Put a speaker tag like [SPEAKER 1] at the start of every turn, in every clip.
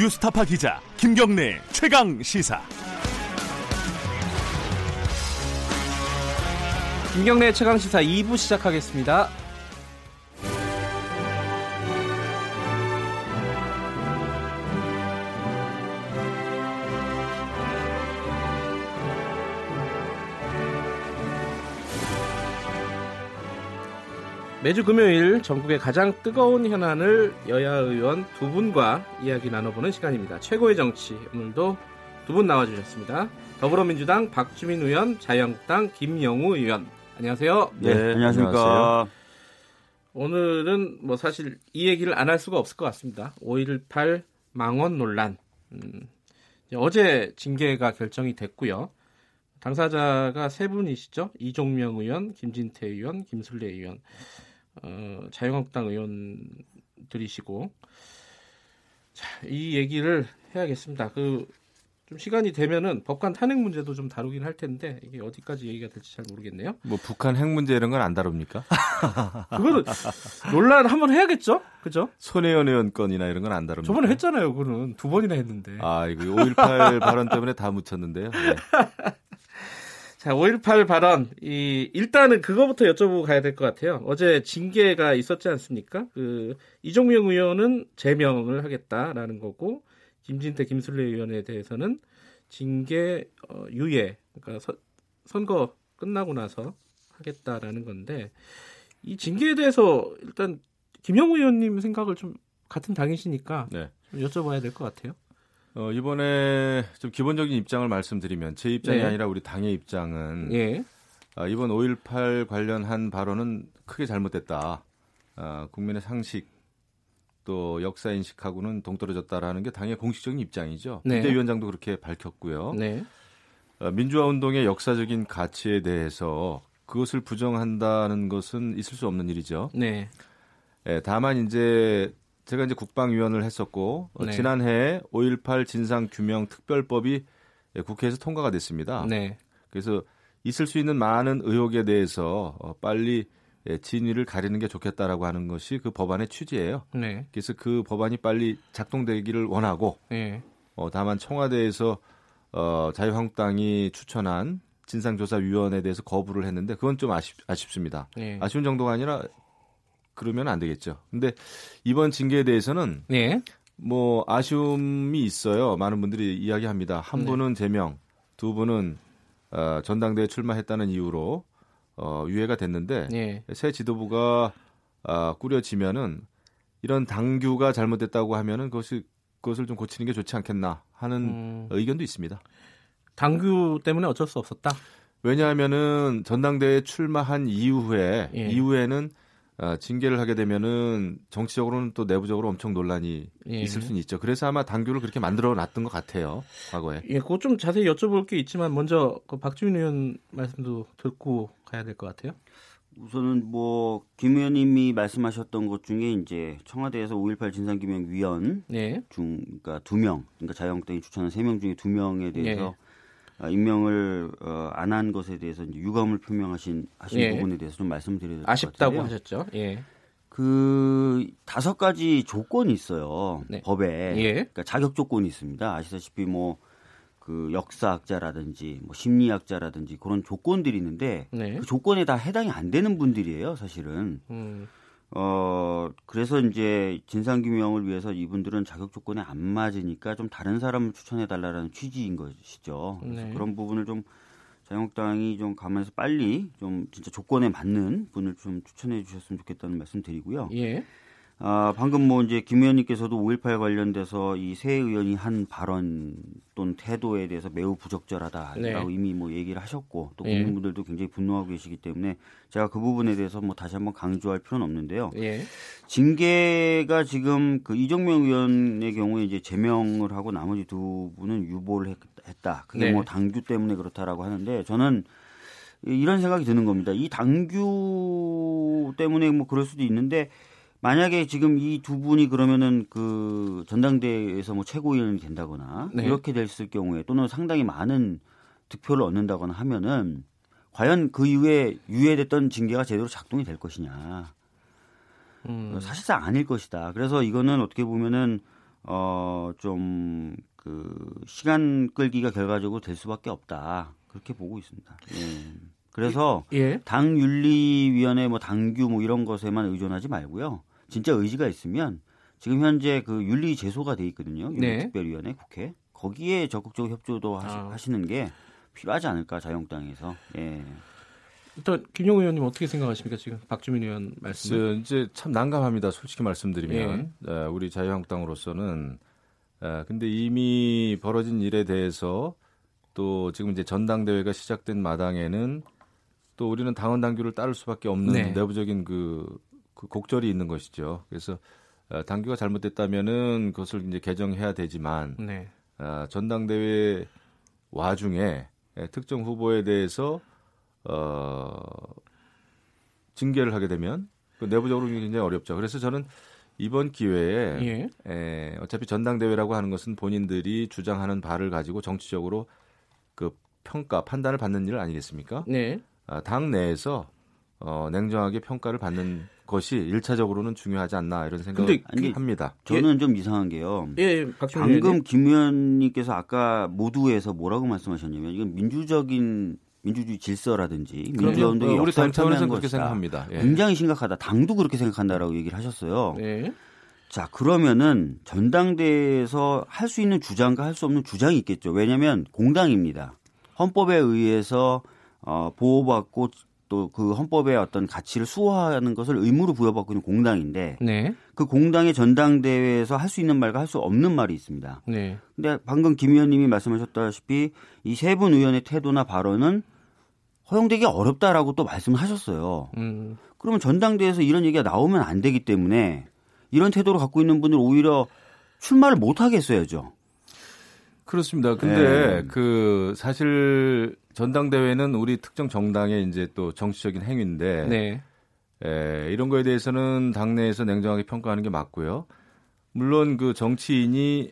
[SPEAKER 1] 뉴스타파 기자 김경래 최강 시사.
[SPEAKER 2] 김경래 최강 시사 2부 시작하겠습니다. 매주 금요일 전국의 가장 뜨거운 현안을 여야 의원 두 분과 이야기 나눠보는 시간입니다. 최고의 정치 오늘도 두 분 나와주셨습니다. 더불어민주당 박주민 의원, 자유한국당 김영우 의원. 안녕하세요.
[SPEAKER 3] 네, 네 안녕하십니까.
[SPEAKER 2] 오늘은 뭐 사실 이 얘기를 안 할 수가 없을 것 같습니다. 5.18 망원 논란. 음, 어제 징계가 결정이 됐고요. 당사자가 세 분이시죠. 이종명 의원, 김진태 의원, 김술래 의원. 어, 자유한국당 의원들이시고 자, 이 얘기를 해야겠습니다. 그 좀 시간이 되면은 법관 탄핵 문제도 좀 다루긴 할 텐데 이게 어디까지 얘기가 될지 잘 모르겠네요.
[SPEAKER 3] 뭐 북한 핵 문제 이런 건 안 다룹니까?
[SPEAKER 2] 그거는 논란 한번 해야겠죠, 그죠?
[SPEAKER 3] 손혜원 의원 건이나 이런 건 안 다룹니까?
[SPEAKER 2] 저번에 했잖아요, 그거는 두 번이나 했는데.
[SPEAKER 3] 아 이거 5.18 발언 때문에 다 묻혔는데요. 네.
[SPEAKER 2] 자, 5.18 발언. 이, 일단은 그거부터 여쭤보고 가야 될 것 같아요. 어제 징계가 있었지 않습니까? 그, 이종명 의원은 제명을 하겠다라는 거고, 김진태, 김술래 의원에 대해서는 징계, 어, 유예. 그러니까 서, 선거 끝나고 나서 하겠다라는 건데, 이 징계에 대해서 일단 김영우 의원님 생각을 좀 같은 당이시니까 네. 좀 여쭤봐야 될 것 같아요.
[SPEAKER 3] 어, 이번에 좀 기본적인 입장을 말씀드리면 제 입장이 네. 아니라 우리 당의 입장은 예. 아, 이번 5.18 관련한 발언은 크게 잘못됐다. 아, 국민의 상식 또 역사 인식하고는 동떨어졌다라는 게 당의 공식적인 입장이죠. 네. 비대위원장도 그렇게 밝혔고요. 네. 어, 민주화 운동의 역사적인 가치에 대해서 그것을 부정한다는 것은 있을 수 없는 일이죠. 네. 예, 다만 이제 제가 이제 국방위원을 했었고 어, 네. 지난해 5.18 진상 규명 특별법이 국회에서 통과가 됐습니다. 네. 그래서 있을 수 있는 많은 의혹에 대해서 어, 빨리 예, 진위를 가리는 게 좋겠다라고 하는 것이 그 법안의 취지예요. 네. 그래서 그 법안이 빨리 작동되기를 원하고 네. 어, 다만 청와대에서 어, 자유한국당이 추천한 진상조사위원회에 대해서 거부를 했는데 그건 좀 아쉽, 아쉽습니다. 네. 아쉬운 정도가 아니라 그러면 안 되겠죠. 근데 이번 징계에 대해서는 네. 뭐 아쉬움이 있어요. 많은 분들이 이야기합니다. 한 네. 분은 제명, 두 분은 어, 전당대회 출마했다는 이유로 어, 유예가 됐는데 네. 새 지도부가 어, 꾸려지면은 이런 당규가 잘못됐다고 하면은 그것이 그것을 좀 고치는 게 좋지 않겠나 하는 음. 의견도 있습니다.
[SPEAKER 2] 당규 때문에 어쩔 수 없었다.
[SPEAKER 3] 왜냐하면은 전당대회 출마한 이후에 예. 이후에는 어, 징계를 하게 되면은 정치적으로는 또 내부적으로 엄청 논란이 예. 있을 수는 있죠. 그래서 아마 당규를 그렇게 만들어 놨던 것 같아요. 과거에.
[SPEAKER 2] 예, 그거 좀 자세히 여쭤볼 게 있지만 먼저 그 박주민 의원 말씀도 듣고 가야 될 것 같아요.
[SPEAKER 4] 우선은 뭐 김 의원님이 말씀하셨던 것 중에 이제 청와대에서 5.18 진상규명위원 네. 중 그러니까 두 명, 그러니까 자유한국당이 추천한 세 명 중에 두 명에 대해서 네. 어, 임명을 어, 안 한 것에 대해서 이제 유감을 표명하신 하신 예. 부분에 대해서 좀 말씀드려야 될것
[SPEAKER 2] 아쉽다고
[SPEAKER 4] 같은데요.
[SPEAKER 2] 하셨죠. 예.
[SPEAKER 4] 그 다섯 가지 조건이 있어요. 네. 법에. 예. 그러니까 자격 조건이 있습니다. 아시다시피 뭐 그 역사학자라든지 뭐 심리학자라든지 그런 조건들이 있는데 네. 그 조건에 다 해당이 안 되는 분들이에요, 사실은. 음. 어, 그래서 이제 진상규명을 위해서 이분들은 자격 조건에 안 맞으니까 좀 다른 사람을 추천해 달라는 취지인 것이죠. 네. 그런 부분을 좀 자유한국당이 좀 감안해서 빨리 좀 진짜 조건에 맞는 분을 좀 추천해 주셨으면 좋겠다는 말씀 드리고요. 예. 아, 방금 뭐 이제 김 의원님께서도 5.18 관련돼서 이 새 의원이 한 발언 또는 태도에 대해서 매우 부적절하다라고 네. 이미 뭐 얘기를 하셨고 또 예. 국민분들도 굉장히 분노하고 계시기 때문에 제가 그 부분에 대해서 뭐 다시 한번 강조할 필요는 없는데요. 예. 징계가 지금 그 이정명 의원의 경우에 이제 제명을 하고 나머지 두 분은 유보를 했 다. 그게 네. 뭐 당규 때문에 그렇다라고 하는데 저는 이런 생각이 드는 겁니다. 이 당규 때문에 뭐 그럴 수도 있는데 만약에 지금 이 두 분이 그러면은 그 전당대회에서 뭐 최고위원이 된다거나 네. 이렇게 됐을 경우에 또는 상당히 많은 득표를 얻는다거나 하면은 과연 그 이후에 유예됐던 징계가 제대로 작동이 될 것이냐. 음. 사실상 아닐 것이다. 그래서 이거는 어떻게 보면은 어좀 그 시간 끌기가 결과적으로 될 수밖에 없다 그렇게 보고 있습니다. 예. 그래서 예. 당 윤리위원회 뭐 당규 뭐 이런 것에만 의존하지 말고요. 진짜 의지가 있으면 지금 현재 그 윤리 제소가 돼 있거든요. 윤리특별위원회 네. 국회 거기에 적극적 협조도 하시, 아. 하시는 게 필요하지 않을까 자유한국당에서. 예.
[SPEAKER 2] 일단 김용 의원님 어떻게 생각하십니까 지금 박주민 의원 말씀?
[SPEAKER 3] 이제 참 난감합니다. 솔직히 말씀드리면 예. 우리 자유한국당으로서는 근데 이미 벌어진 일에 대해서 또 지금 이제 전당대회가 시작된 마당에는 또 우리는 당원 당규를 따를 수밖에 없는 네. 내부적인 그, 그 곡절이 있는 것이죠. 그래서 당규가 잘못됐다면은 그것을 이제 개정해야 되지만 네. 어, 전당대회 와중에 특정 후보에 대해서 어, 징계를 하게 되면 그 내부적으로 굉장히 어렵죠. 그래서 저는 이번 기회에 예. 에, 어차피 전당대회라고 하는 것은 본인들이 주장하는 바를 가지고 정치적으로 그 평가 판단을 받는 일 아니겠습니까? 네. 아, 당 내에서 어, 냉정하게 평가를 받는 것이 일차적으로는 중요하지 않나 이런 생각을 그, 합니다.
[SPEAKER 4] 저는 예. 좀 이상한 게요. 예, 예 방금 김 의원님께서 아까 모두에서 뭐라고 말씀하셨냐면 이건 민주적인 민주주의 질서라든지 민주화 운동의 어, 우리 당 차원에서 그렇게 생각합니다. 예. 굉장히 심각하다. 당도 그렇게 생각한다라고 얘기를 하셨어요. 네. 자 그러면은 전당대회에서 할 수 있는 주장과 할 수 없는 주장이 있겠죠. 왜냐하면 공당입니다. 헌법에 의해서 어, 보호받고 또 그 헌법의 어떤 가치를 수호하는 것을 의무로 부여받고 있는 공당인데 네. 그 공당의 전당대회에서 할 수 있는 말과 할 수 없는 말이 있습니다. 네. 근데 방금 김 의원님이 말씀하셨다시피 이 세 분 의원의 태도나 발언은 허용되기 어렵다라고 또 말씀하셨어요. 음. 그러면 전당대회에서 이런 얘기가 나오면 안 되기 때문에 이런 태도를 갖고 있는 분들 오히려 출마를 못 하게 했어야죠.
[SPEAKER 3] 그렇습니다. 근데 네. 그 사실 전당대회는 우리 특정 정당의 이제 또 정치적인 행위인데 네. 에, 이런 거에 대해서는 당내에서 냉정하게 평가하는 게 맞고요. 물론 그 정치인이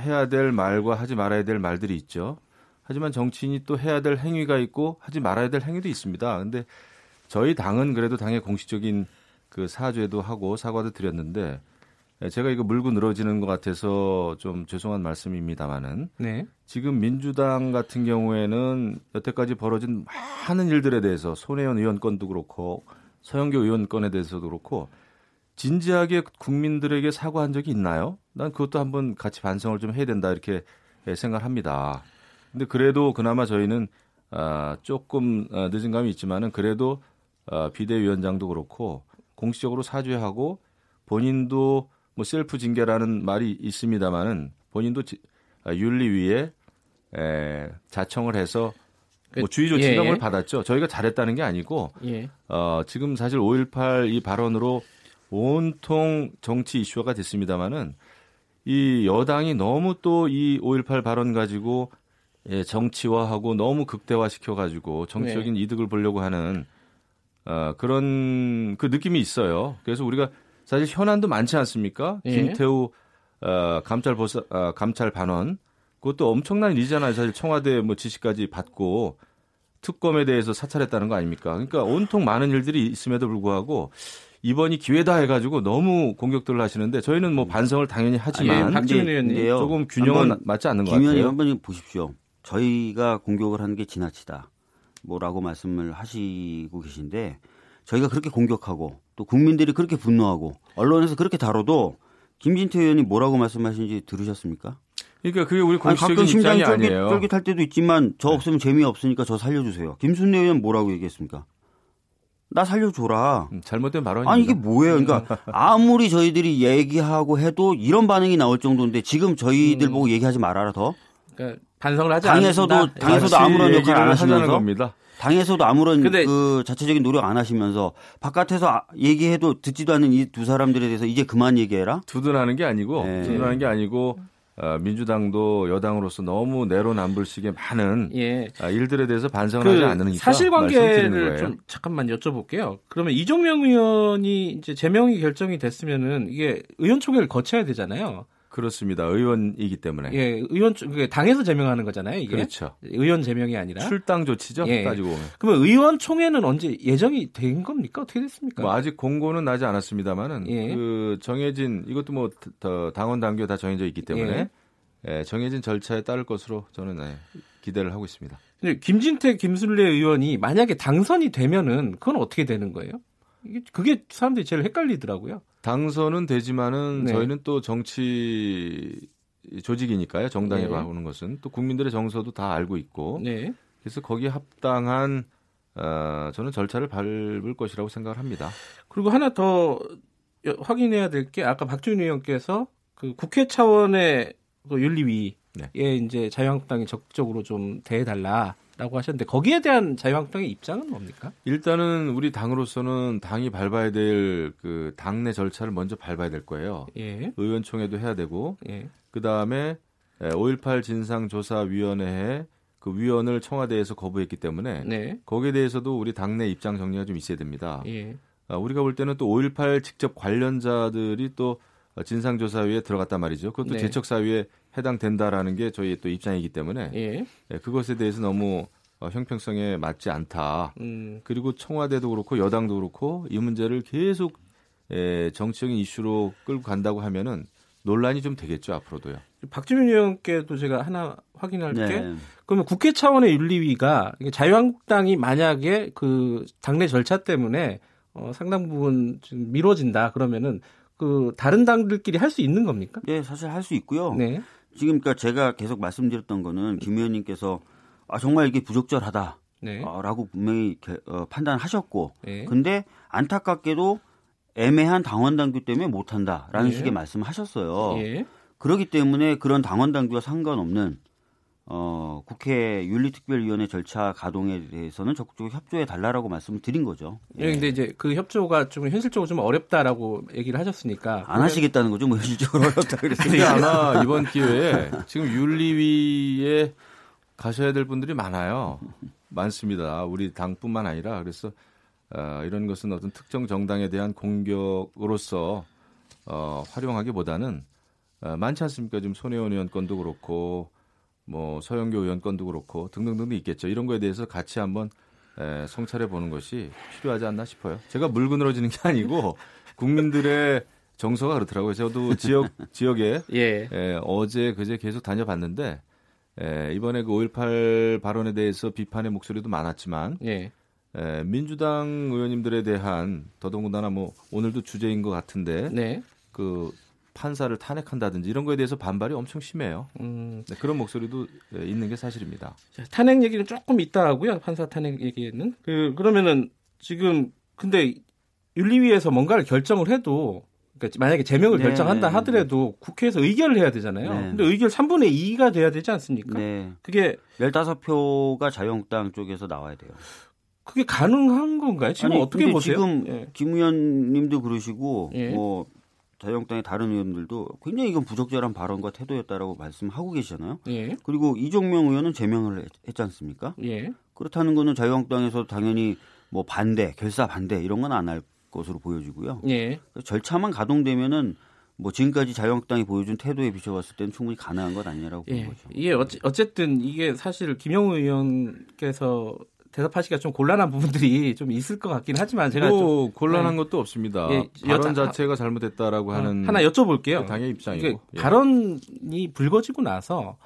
[SPEAKER 3] 해야 될 말과 하지 말아야 될 말들이 있죠. 하지만 정치인이 또 해야 될 행위가 있고 하지 말아야 될 행위도 있습니다. 근데 저희 당은 그래도 당의 공식적인 그 사죄도 하고 사과도 드렸는데 예, 제가 이거 물고 늘어지는 것 같아서 좀 죄송한 말씀입니다만은 네. 지금 민주당 같은 경우에는 여태까지 벌어진 많은 일들에 대해서 손혜원 의원 건도 그렇고 서영교 의원 건에 대해서도 그렇고 진지하게 국민들에게 사과한 적이 있나요? 난 그것도 한번 같이 반성을 좀 해야 된다 이렇게 생각을 합니다. 근데 그래도 그나마 저희는 아, 조금 아, 늦은 감이 있지만은 그래도 아, 비대위원장도 그렇고 공식적으로 사죄하고 본인도 뭐 셀프 징계라는 말이 있습니다만은 본인도 지, 아, 윤리위에 에, 자청을 해서 뭐 주의 조치감을 예. 받았죠. 저희가 잘했다는 게 아니고 예. 어, 지금 사실 5.18 이 발언으로 온통 정치 이슈화가 됐습니다만은 이 여당이 너무 또 이 5.18 발언 가지고 예, 정치화하고 너무 극대화시켜 가지고 정치적인 네. 이득을 보려고 하는 어, 그런 그 느낌이 있어요. 그래서 우리가 사실 현안도 많지 않습니까? 예. 김태우 어, 감찰 보사 어, 감찰 반원 그것도 엄청난 일이잖아요. 사실 청와대 뭐 지시까지 받고 특검에 대해서 사찰했다는 거 아닙니까? 그러니까 온통 많은 일들이 있음에도 불구하고 이번이 기회다 해가지고 너무 공격들을 하시는데 저희는 뭐 반성을 당연히 하지만
[SPEAKER 2] 아 박지민 의원님
[SPEAKER 3] 조금 균형은 맞지 않는 것 같아요.
[SPEAKER 4] 김 의원님 한번 보십시오. 저희가 공격을 하는 게 지나치다. 뭐라고 말씀을 하시고 계신데 저희가 그렇게 공격하고 또 국민들이 그렇게 분노하고 언론에서 그렇게 다뤄도 김진태 의원이 뭐라고 말씀하시는지 들으셨습니까?
[SPEAKER 3] 그러니까 그게 우리 공식적인 아니, 입장이 쫄깃, 아니에요.
[SPEAKER 4] 쫄깃할 때도 있지만 저 네. 없으면 네. 재미없으니까 저 살려주세요. 김순례 의원 뭐라고 얘기했습니까? 나 살려줘라.
[SPEAKER 3] 음, 잘못된 발언이
[SPEAKER 4] 아니 이게 뭐예요? 그러니까 아무리 저희들이 얘기하고 해도 이런 반응이 나올 정도인데 지금 저희들 음. 보고 얘기하지 말아라 더.
[SPEAKER 2] 그러니까 반성을 하지
[SPEAKER 4] 당에서도
[SPEAKER 2] 않는다.
[SPEAKER 4] 당에서도 아무런 역할 안 하시면서 겁니다. 당에서도 아무런 근데, 그 자체적인 노력 안 하시면서 바깥에서 아, 얘기해도 듣지도 않는 이 두 사람들에 대해서 이제 그만 얘기해라.
[SPEAKER 3] 두둔하는 게 아니고 네. 두둔하는 게 아니고 어, 민주당도 여당으로서 너무 내로남불식의 많은 예. 어, 일들에 대해서 반성을 그 하지 않으니까
[SPEAKER 2] 사실관계를 좀 잠깐만 여쭤볼게요. 그러면 이종명 의원이 이제 제명이 결정이 됐으면은 이게 의원총회를 거쳐야 되잖아요.
[SPEAKER 3] 그렇습니다. 의원이기 때문에.
[SPEAKER 2] 예, 의원 당에서 제명하는 거잖아요. 이게.
[SPEAKER 3] 그렇죠.
[SPEAKER 2] 의원 제명이 아니라
[SPEAKER 3] 출당 조치죠. 예. 따지고 보면.
[SPEAKER 2] 그러면 의원 총회는 언제 예정이 된 겁니까? 어떻게 됐습니까?
[SPEAKER 3] 뭐 아직 공고는 나지 않았습니다만은 예. 그 정해진 이것도 뭐 당원 당규 다 정해져 있기 때문에 예. 예, 정해진 절차에 따를 것으로 저는 네, 기대를 하고 있습니다.
[SPEAKER 2] 근데 김진태, 김순례 의원이 만약에 당선이 되면은 그건 어떻게 되는 거예요? 그게 사람들이 제일 헷갈리더라고요.
[SPEAKER 3] 당선은 되지만은 네. 저희는 또 정치 조직이니까요. 정당이라고 네. 하는 것은 또 국민들의 정서도 다 알고 있고. 네. 그래서 거기에 합당한 어, 저는 절차를 밟을 것이라고 생각을 합니다.
[SPEAKER 2] 그리고 하나 더 확인해야 될 게 아까 박준 의원께서 그 국회 차원의 그 윤리위에 네. 이제 자유한국당이 적극적으로 좀 대해달라. 라고 하셨는데 거기에 대한 자유한국당의 입장은 뭡니까?
[SPEAKER 3] 일단은 우리 당으로서는 당이 밟아야 될 그 당내 절차를 먼저 밟아야 될 거예요. 예. 의원총회도 해야 되고 예. 그다음에 5.18 진상조사위원회에 그 위원을 청와대에서 거부했기 때문에 네. 거기에 대해서도 우리 당내 입장 정리가 좀 있어야 됩니다. 예. 아, 우리가 볼 때는 또 5.18 직접 관련자들이 또 진상조사위에 들어갔단 말이죠. 그것도 네. 제척사위에 해당된다라는 게 저희 또 입장이기 때문에 예. 예, 그것에 대해서 너무 어, 형평성에 맞지 않다. 음. 그리고 청와대도 그렇고 여당도 그렇고 이 문제를 계속 예, 정치적인 이슈로 끌고 간다고 하면은 논란이 좀 되겠죠 앞으로도요.
[SPEAKER 2] 박주민 의원께도 제가 하나 확인할 게. 네. 그러면 국회 차원의 윤리위가 자유한국당이 만약에 그 당내 절차 때문에 어, 상당 부분 좀 미뤄진다 그러면은 그 다른 당들끼리 할 수 있는 겁니까?
[SPEAKER 4] 네, 사실 할 수 있고요. 네. 지금 그러니까 제가 계속 말씀드렸던 거는 김 의원님께서 아 정말 이게 부적절하다. 네. 어, 라고 분명히 어, 판단하셨고 네. 근데 안타깝게도 애매한 당원 당규 때문에 못 한다라는 네. 식의 말씀을 하셨어요. 예. 그렇기 때문에 그런 당원 당규와 상관없는 어, 국회 윤리특별위원회 절차 가동에 대해서는 적극적으로 협조해 달라라고 말씀을 드린 거죠.
[SPEAKER 2] 예. 근데 이제 그 협조가 좀 현실적으로 좀 어렵다라고 얘기를 하셨으니까
[SPEAKER 4] 안 하시겠다는 거죠. 뭐 현실적으로 어렵다
[SPEAKER 3] 그랬으니까 아마 이번 기회에 지금 윤리위에 가셔야 될 분들이 많아요. 많습니다. 우리 당뿐만 아니라 그래서 어, 이런 것은 어떤 특정 정당에 대한 공격으로서 어, 활용하기보다는 어, 많지 않습니까? 지금 손혜원 의원 건도 그렇고 뭐 서영교 의원 건도 그렇고 등등등도 있겠죠. 이런 거에 대해서 같이 한번 에, 성찰해 보는 것이 필요하지 않나 싶어요. 제가 물그늘어지는 게 아니고 국민들의 정서가 그렇더라고요. 저도 지역 지역에 예. 에, 어제 그제 계속 다녀봤는데 에, 이번에 그 5.18 발언에 대해서 비판의 목소리도 많았지만 예. 에, 민주당 의원님들에 대한 더더군다나 뭐 오늘도 주제인 것 같은데 네. 그 판사를 탄핵한다든지 이런 거에 대해서 반발이 엄청 심해요. 음. 네, 그런 목소리도 네, 있는 게 사실입니다.
[SPEAKER 2] 자, 탄핵 얘기는 조금 있다 하고요. 판사 탄핵 얘기는 그 그러면은 지금 근데 윤리위에서 뭔가를 결정을 해도 그러니까 만약에 제명을 네, 결정한다 네, 하더라도 네. 국회에서 의결을 해야 되잖아요. 네. 근데 의결 3분의 2가 돼야 되지 않습니까? 네. 그게
[SPEAKER 4] 15표가 자유한국당 쪽에서 나와야 돼요.
[SPEAKER 2] 그게 가능한 건가요? 지금 아니, 어떻게 보세요?
[SPEAKER 4] 지금 예. 김 의원님도 그러시고 예. 뭐 자유한국당의 다른 의원들도 굉장히 이건 부적절한 발언과 태도였다라고 말씀하고 계시잖아요. 예. 그리고 이종명 의원은 제명을 했, 지 않습니까? 예. 그렇다는 거는 자유한국당에서 당연히 뭐 반대, 결사 반대 이런 건 안 할 것으로 보여지고요. 예. 절차만 가동되면은 뭐 지금까지 자유한국당이 보여준 태도에 비춰봤을 때는 충분히 가능한 것 아니냐라고 예. 보는 거죠.
[SPEAKER 2] 이게 어쨌든 이게 사실 김영우 의원께서 대답하시기가 좀 곤란한 부분들이 좀 있을 것 같긴 하지만 제가 뭐
[SPEAKER 3] 곤란한 네. 것도 없습니다. 예, 발언 여자, 자체가 잘못됐다라고 어, 하는
[SPEAKER 2] 하나 여쭤볼게요.
[SPEAKER 3] 당의 입장이고
[SPEAKER 2] 예. 발언이 불거지고 나서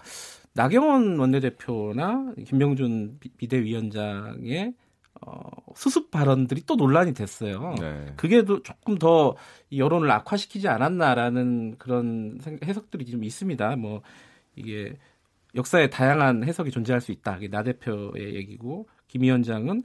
[SPEAKER 2] 나경원 원내대표나 김병준 비대위원장의 어, 수습 발언들이 또 논란이 됐어요. 네. 그게 조금 더 여론을 악화시키지 않았나라는 그런 해석들이 좀 있습니다. 뭐 이게 역사에 다양한 해석이 존재할 수 있다. 이게 나 대표의 얘기고 김 위원장은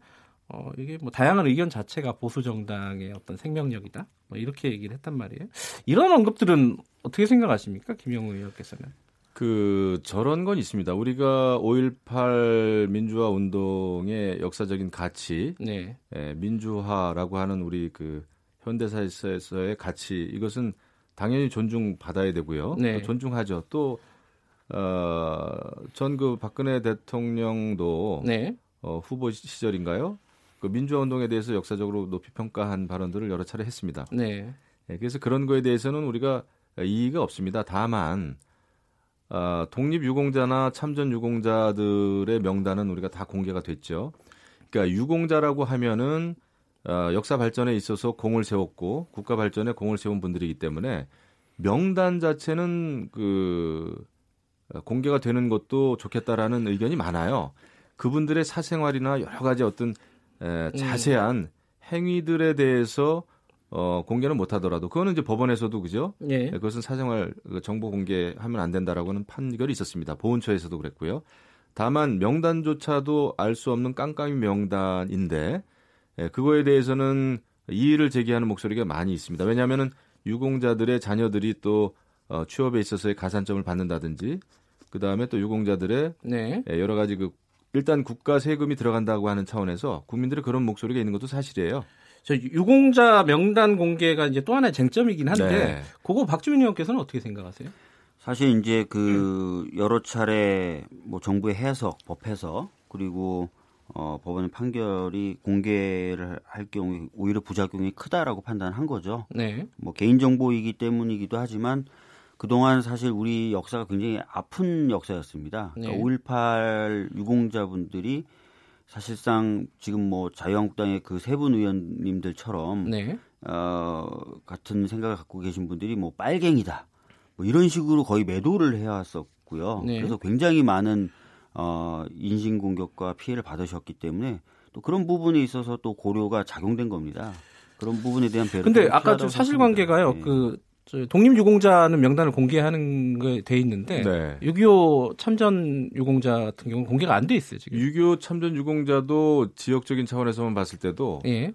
[SPEAKER 2] 어, 이게 뭐 다양한 의견 자체가 보수 정당의 어떤 생명력이다. 뭐 이렇게 얘기를 했단 말이에요. 이런 언급들은 어떻게 생각하십니까? 김영우 의원께서는.
[SPEAKER 3] 그 저런 건 있습니다. 우리가 5.18 민주화 운동의 역사적인 가치, 네. 예, 민주화라고 하는 우리 그 현대사에서의 가치 이것은 당연히 존중받아야 되고요. 네. 존중하죠. 또 어, 전 그 박근혜 대통령도 네. 어, 후보 시절인가요? 그 민주화 운동에 대해서 역사적으로 높이 평가한 발언들을 여러 차례 했습니다. 네. 네. 그래서 그런 거에 대해서는 우리가 이의가 없습니다. 다만 어, 독립 유공자나 참전 유공자들의 명단은 우리가 다 공개가 됐죠. 그러니까 유공자라고 하면은 어, 역사 발전에 있어서 공을 세웠고 국가 발전에 공을 세운 분들이기 때문에 명단 자체는 그 어, 공개가 되는 것도 좋겠다라는 의견이 많아요. 그분들의 사생활이나 여러 가지 어떤 에, 자세한 행위들에 대해서 어, 공개는 못하더라도 그거는 이제 법원에서도 그죠? 예. 그것은 사생활 그 정보 공개하면 안 된다라고는 판결이 있었습니다. 보훈처에서도 그랬고요. 다만 명단조차도 알 수 없는 깜깜이 명단인데 예, 그거에 대해서는 이의를 제기하는 목소리가 많이 있습니다. 왜냐하면은 유공자들의 자녀들이 또 어, 취업에 있어서의 가산점을 받는다든지 그 다음에 또 유공자들의 네. 예, 여러 가지 그 일단 국가 세금이 들어간다고 하는 차원에서 국민들의 그런 목소리가 있는 것도 사실이에요.
[SPEAKER 2] 저 유공자 명단 공개가 이제 또 하나의 쟁점이긴 한데 네. 그거 박주민 의원께서는 어떻게 생각하세요?
[SPEAKER 4] 사실 이제 그 여러 차례 뭐 정부의 해석, 법 해석 그리고 어, 법원의 판결이 공개를 할 경우 오히려 부작용이 크다라고 판단한 거죠. 네. 뭐 개인 정보이기 때문이기도 하지만 그동안 사실 우리 역사가 굉장히 아픈 역사였습니다. 그러니까 네. 5.18 유공자분들이 사실상 지금 뭐 자유한국당의 그 세 분 의원님들처럼 네. 어, 같은 생각을 갖고 계신 분들이 뭐 빨갱이다. 뭐 이런 식으로 거의 매도를 해왔었고요. 네. 그래서 굉장히 많은 어, 인신 공격과 피해를 받으셨기 때문에 또 그런 부분에 있어서 또 고려가 작용된 겁니다. 그런 부분에 대한 배려.
[SPEAKER 2] 근데 아까 좀 사실관계가요. 네. 그 독립유공자는 명단을 공개하는 게 돼 있는데 네. 6.25 참전 유공자 같은 경우는 공개가 안 돼 있어요 지금.
[SPEAKER 3] 6.25 참전 유공자도 지역적인 차원에서만 봤을 때도 예.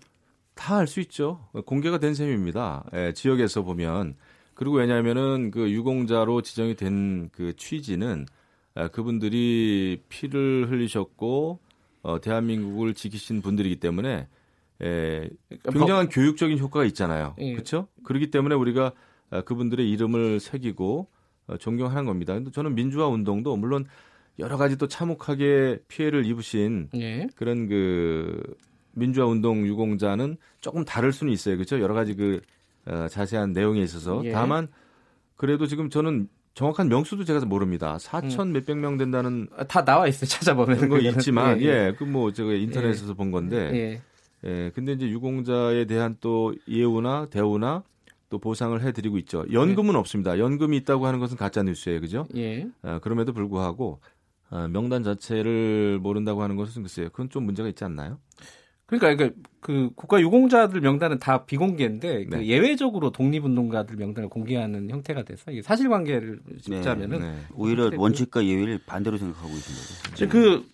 [SPEAKER 3] 다알 수 있죠. 공개가 된 셈입니다. 예, 지역에서 보면 그리고 왜냐하면은 그 유공자로 지정이 된 그 취지는 아, 그분들이 피를 흘리셨고 어, 대한민국을 지키신 분들이기 때문에 에, 그러니까 굉장한 법... 교육적인 효과가 있잖아요. 예. 그렇죠? 그렇기 때문에 우리가 아, 그분들의 이름을 새기고 어, 존경하는 겁니다. 근데 저는 민주화 운동도 물론 여러 가지 또 참혹하게 피해를 입으신 예. 그런 그 민주화 운동 유공자는 조금 다를 수는 있어요. 그렇죠? 여러 가지 그 어, 자세한 내용에 있어서 예. 다만 그래도 지금 저는 정확한 명수도 제가 모릅니다. 4천 음. 몇백 명 된다는
[SPEAKER 2] 아, 다 나와 있어요. 찾아보면
[SPEAKER 3] 거 있지만 예, 예. 그뭐 제가 인터넷에서 예. 본 건데 예. 예. 근데 이제 유공자에 대한 또 예우나 대우나 또 보상을 해드리고 있죠. 연금은 네. 없습니다. 연금이 있다고 하는 것은 가짜 뉴스예요, 그죠? 예. 아, 그럼에도 불구하고 아, 명단 자체를 모른다고 하는 것은 글쎄요, 그건 좀 문제가 있지 않나요?
[SPEAKER 2] 그러니까 그, 그 국가 유공자들 명단은 다 비공개인데 그 네. 그 예외적으로 독립운동가들 명단을 공개하는 형태가 돼서 이게 사실관계를 짚자면은 네, 네.
[SPEAKER 4] 오히려 원칙과 예외를 반대로 생각하고 있습니다.
[SPEAKER 2] 그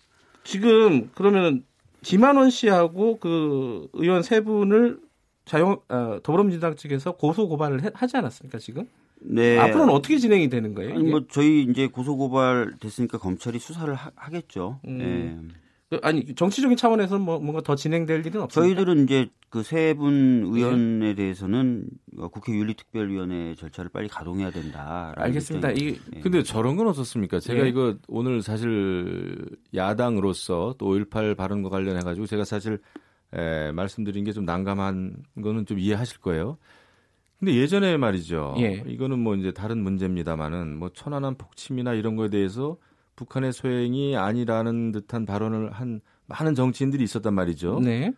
[SPEAKER 2] 지금 그러면 김한원 씨하고 그 의원 세 분을 자유 어, 더불어민주당 측에서 고소 고발을 해, 하지 않았습니까 지금? 네. 앞으로는 어떻게 진행이 되는 거예요?
[SPEAKER 4] 아니 뭐 저희 이제 고소 고발 됐으니까 검찰이 수사를 하, 겠죠 음. 네.
[SPEAKER 2] 그, 아니 정치적인 차원에서 뭐 뭔가 더 진행될 일은 없습니까?
[SPEAKER 4] 저희들은 이제 그 세 분 의원에 네. 대해서는 국회 윤리특별위원회 절차를 빨리 가동해야 된다.
[SPEAKER 2] 알겠습니다. 이
[SPEAKER 3] 네. 근데 저런 건 어떻습니까? 제가 네. 이거 오늘 사실 야당으로서 또 5.18 발언과 관련해 가지고 제가 사실 에, 말씀드린 게 좀 난감한 거는 좀 이해하실 거예요. 근데 예전에 말이죠. 예. 이거는 뭐 이제 다른 문제입니다만은 뭐 천안함 폭침이나 이런 거에 대해서 북한의 소행이 아니라는 듯한 발언을 한 많은 정치인들이 있었단 말이죠. 네.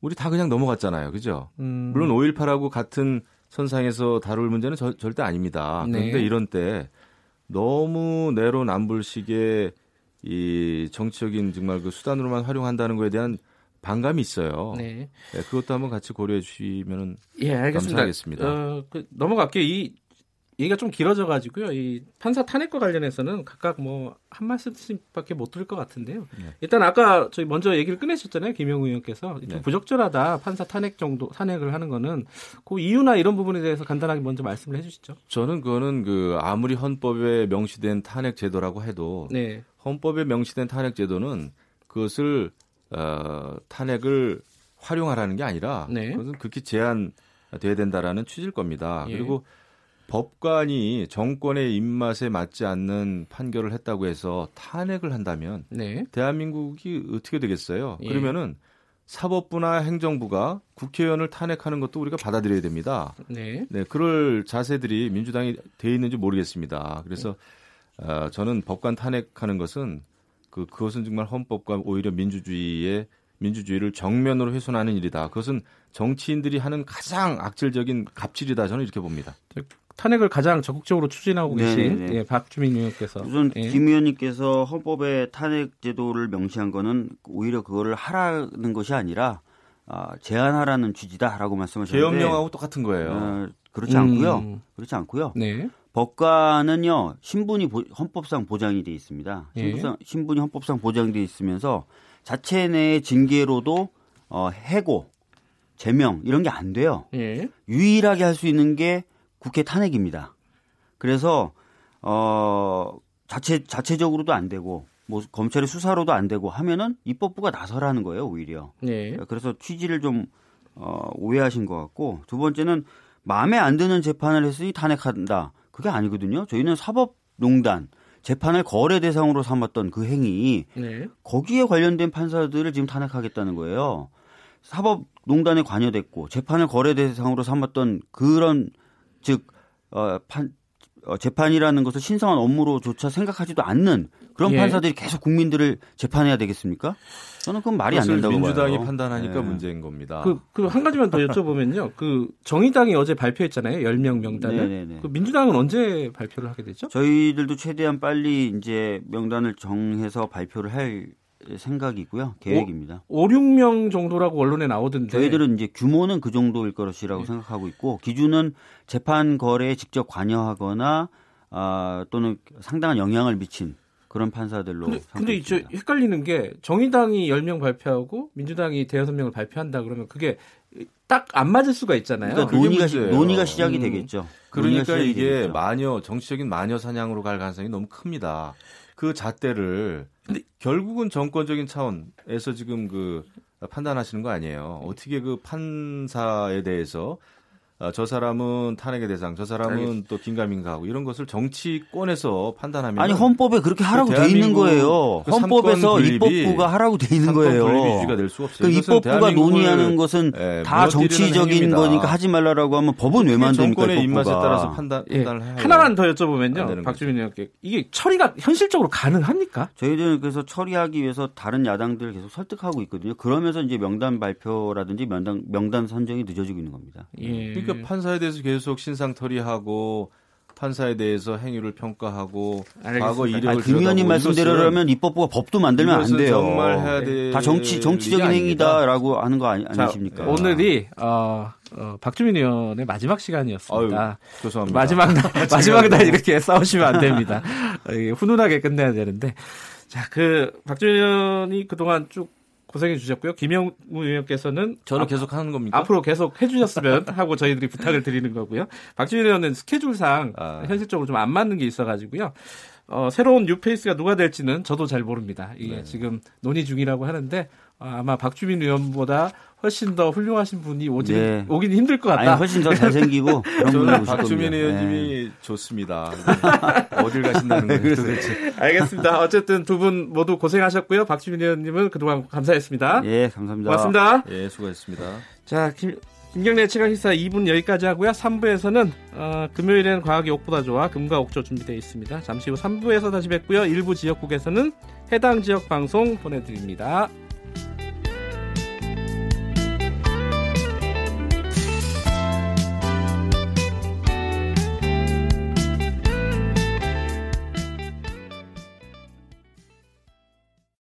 [SPEAKER 3] 우리 다 그냥 넘어갔잖아요. 그죠? 음. 물론 5.18하고 같은 선상에서 다룰 문제는 저, 절대 아닙니다. 네. 그런데 이런 때 너무 내로남불식의 이 정치적인 정말 그 수단으로만 활용한다는 거에 대한 반감이 있어요. 네. 네 그것도 한번 같이 고려해 주시면 예, 알겠습니다. 감사하겠습니다. 어,
[SPEAKER 2] 그, 넘어갈게요. 이 얘기가 좀 길어져 가지고요. 이 판사 탄핵과 관련해서는 각각 뭐 한 말씀씩밖에 못 들을 것 같은데요. 네. 일단 아까 저희 먼저 얘기를 꺼내셨잖아요. 김영우 의원께서 좀 네. 부적절하다 판사 탄핵 정도 탄핵을 하는 거는 그 이유나 이런 부분에 대해서 간단하게 먼저 말씀을 해주시죠.
[SPEAKER 3] 저는 그거는 그 아무리 헌법에 명시된 탄핵 제도라고 해도 네. 헌법에 명시된 탄핵 제도는 그것을 어, 탄핵을 활용하라는 게 아니라 네. 그것은 극히 제한돼야 된다라는 취지일 겁니다. 예. 그리고 법관이 정권의 입맛에 맞지 않는 판결을 했다고 해서 탄핵을 한다면 네. 대한민국이 어떻게 되겠어요? 예. 그러면은 사법부나 행정부가 국회의원을 탄핵하는 것도 우리가 받아들여야 됩니다. 네. 네, 그럴 자세들이 민주당이 돼 있는지 모르겠습니다. 그래서 어, 저는 법관 탄핵하는 것은 그 그것은 정말 헌법과 오히려 민주주의의 민주주의를 정면으로 훼손하는 일이다. 그것은 정치인들이 하는 가장 악질적인 갑질이다. 저는 이렇게 봅니다.
[SPEAKER 2] 탄핵을 가장 적극적으로 추진하고 계신 예, 박주민 의원께서
[SPEAKER 4] 우선 예. 김 의원님께서 헌법에 탄핵 제도를 명시한 거는 오히려 그거를 하라는 것이 아니라 아, 제한하라는 취지다라고 말씀하셨는데
[SPEAKER 3] 계엄령하고 똑같은 거예요. 어,
[SPEAKER 4] 그렇지 않고요. 음. 그렇지 않고요. 네. 법관은요 신분이 보, 헌법상 보장이 돼 있습니다. 예. 신분상, 신분이 헌법상 보장돼 있으면서 자체 내의 징계로도 어, 해고, 제명 이런 게 안 돼요. 예. 유일하게 할 수 있는 게 국회 탄핵입니다. 그래서 어 자체 자체적으로도 안 되고 뭐 검찰의 수사로도 안 되고 하면은 입법부가 나서라는 거예요 오히려. 네. 그래서 취지를 좀 어, 오해하신 것 같고 두 번째는 마음에 안 드는 재판을 했으니 탄핵한다. 그게 아니거든요. 저희는 사법농단 재판을 거래 대상으로 삼았던 그 행위 네. 거기에 관련된 판사들을 지금 탄핵하겠다는 거예요. 사법농단에 관여됐고 재판을 거래 대상으로 삼았던 그런 즉 어, 판, 어, 재판이라는 것을 신성한 업무로조차 생각하지도 않는 그런 예. 판사들이 계속 국민들을 재판해야 되겠습니까? 저는 그건 말이 안 된다고
[SPEAKER 3] 민주당이
[SPEAKER 4] 봐요.
[SPEAKER 3] 판단하니까 네. 문제인 겁니다.
[SPEAKER 2] 그, 그 한 가지만 더 여쭤보면요. 그 정의당이 어제 발표했잖아요. 10명 명단을. 네네네. 그 민주당은 언제 발표를 하게 되죠?
[SPEAKER 4] 저희들도 최대한 빨리 이제 명단을 정해서 발표를 할 생각이고요. 계획입니다.
[SPEAKER 2] 5, 5 6명 정도라고 언론에 나오던데.
[SPEAKER 4] 저희들은 이제 규모는 그 정도일 것이라고 네. 생각하고 있고 기준은 재판 거래에 직접 관여하거나 아, 또는 상당한 영향을 미친 그런 판사들로.
[SPEAKER 2] 근데, 근데 이제 헷갈리는 게 정의당이 10명 발표하고 민주당이 대여섯 명을 발표한다 그러면 그게 딱 안 맞을 수가 있잖아요.
[SPEAKER 4] 그러니까 논의가, 논의가 시작이 음. 되겠죠.
[SPEAKER 3] 그러니까 이게 되겠죠. 마녀 정치적인 마녀 사냥으로 갈 가능성이 너무 큽니다. 그 잣대를 근데 결국은 정권적인 차원에서 지금 그 판단하시는 거 아니에요. 어떻게 그 판사에 대해서 어, 저 사람은 탄핵의 대상, 저 사람은 알겠습니다. 또 긴가민가하고 이런 것을 정치권에서 판단하면
[SPEAKER 4] 아니 헌법에 그렇게 하라고 돼 있는 거예요. 그 헌법에서 입법부가 하라고 돼 있는 거예요. 유지가 될수 없어요. 그 입법부가 논의하는 것은 예, 다 정치적인 거니까 하지 말라라고 하면 법은 왜 만듭니까?
[SPEAKER 3] 정권의 입맛에 따라서 판단, 예. 판단을 해요.
[SPEAKER 2] 하나만 더 여쭤보면요, 박주민 의원께 이게 처리가 현실적으로 가능합니까?
[SPEAKER 4] 저희들은 그래서 처리하기 위해서 다른 야당들을 계속 설득하고 있거든요. 그러면서 이제 명단 발표라든지 명단 명단 선정이 늦어지고 있는 겁니다.
[SPEAKER 3] 예. 그러니까 판사에 대해서 계속 신상 털이하고 판사에 대해서 행위를 평가하고 알겠습니다. 과거 이력을
[SPEAKER 4] 아니, 김 의원님 말씀대로라면 입법부가 법도 만들면 안 돼요. 정말 해야 돼. 다 정치 정치적인 행위다라고 하는 거 아니, 아니십니까?
[SPEAKER 2] 자, 오늘이 어, 어, 박주민 의원의 마지막 시간이었습니다. 아유,
[SPEAKER 3] 죄송합니다.
[SPEAKER 2] 마지막 날 마지막 날 이렇게 싸우시면 안 됩니다. 훈훈하게 끝내야 되는데 자, 그 박주민 의원이 그동안 쭉 고생해 주셨고요. 김영우 의원께서는
[SPEAKER 3] 저는 앞, 계속 하는 겁니까?
[SPEAKER 2] 앞으로 계속 해주셨으면 하고 저희들이 부탁을 드리는 거고요. 박지민 의원은 스케줄상 아. 현실적으로 좀 안 맞는 게 있어가지고요. 어, 새로운 뉴페이스가 누가 될지는 저도 잘 모릅니다. 이게 네. 지금 논의 중이라고 하는데 어, 아마 박주민 의원보다 훨씬 더 훌륭하신 분이 오지 네. 오긴 힘들 것 같다.
[SPEAKER 4] 아니, 훨씬 더 잘생기고 그런 분을
[SPEAKER 3] 박주민 의원님이 네. 좋습니다. 어딜 가신다는 거예요? 도대체.
[SPEAKER 2] 알겠습니다. 어쨌든 두 분 모두 고생하셨고요. 박주민 의원님은 그동안 감사했습니다.
[SPEAKER 4] 예, 감사합니다.
[SPEAKER 2] 고맙습니다.
[SPEAKER 3] 예, 수고하셨습니다.
[SPEAKER 2] 자, 김, 김경래 최강 시사 2분 여기까지 하고요. 3부에서는 어, 금요일엔 과학이 옥보다 좋아 금과 옥조 준비되어 있습니다. 잠시 후 3부에서 다시 뵙고요. 일부 지역국에서는 해당 지역 방송 보내드립니다.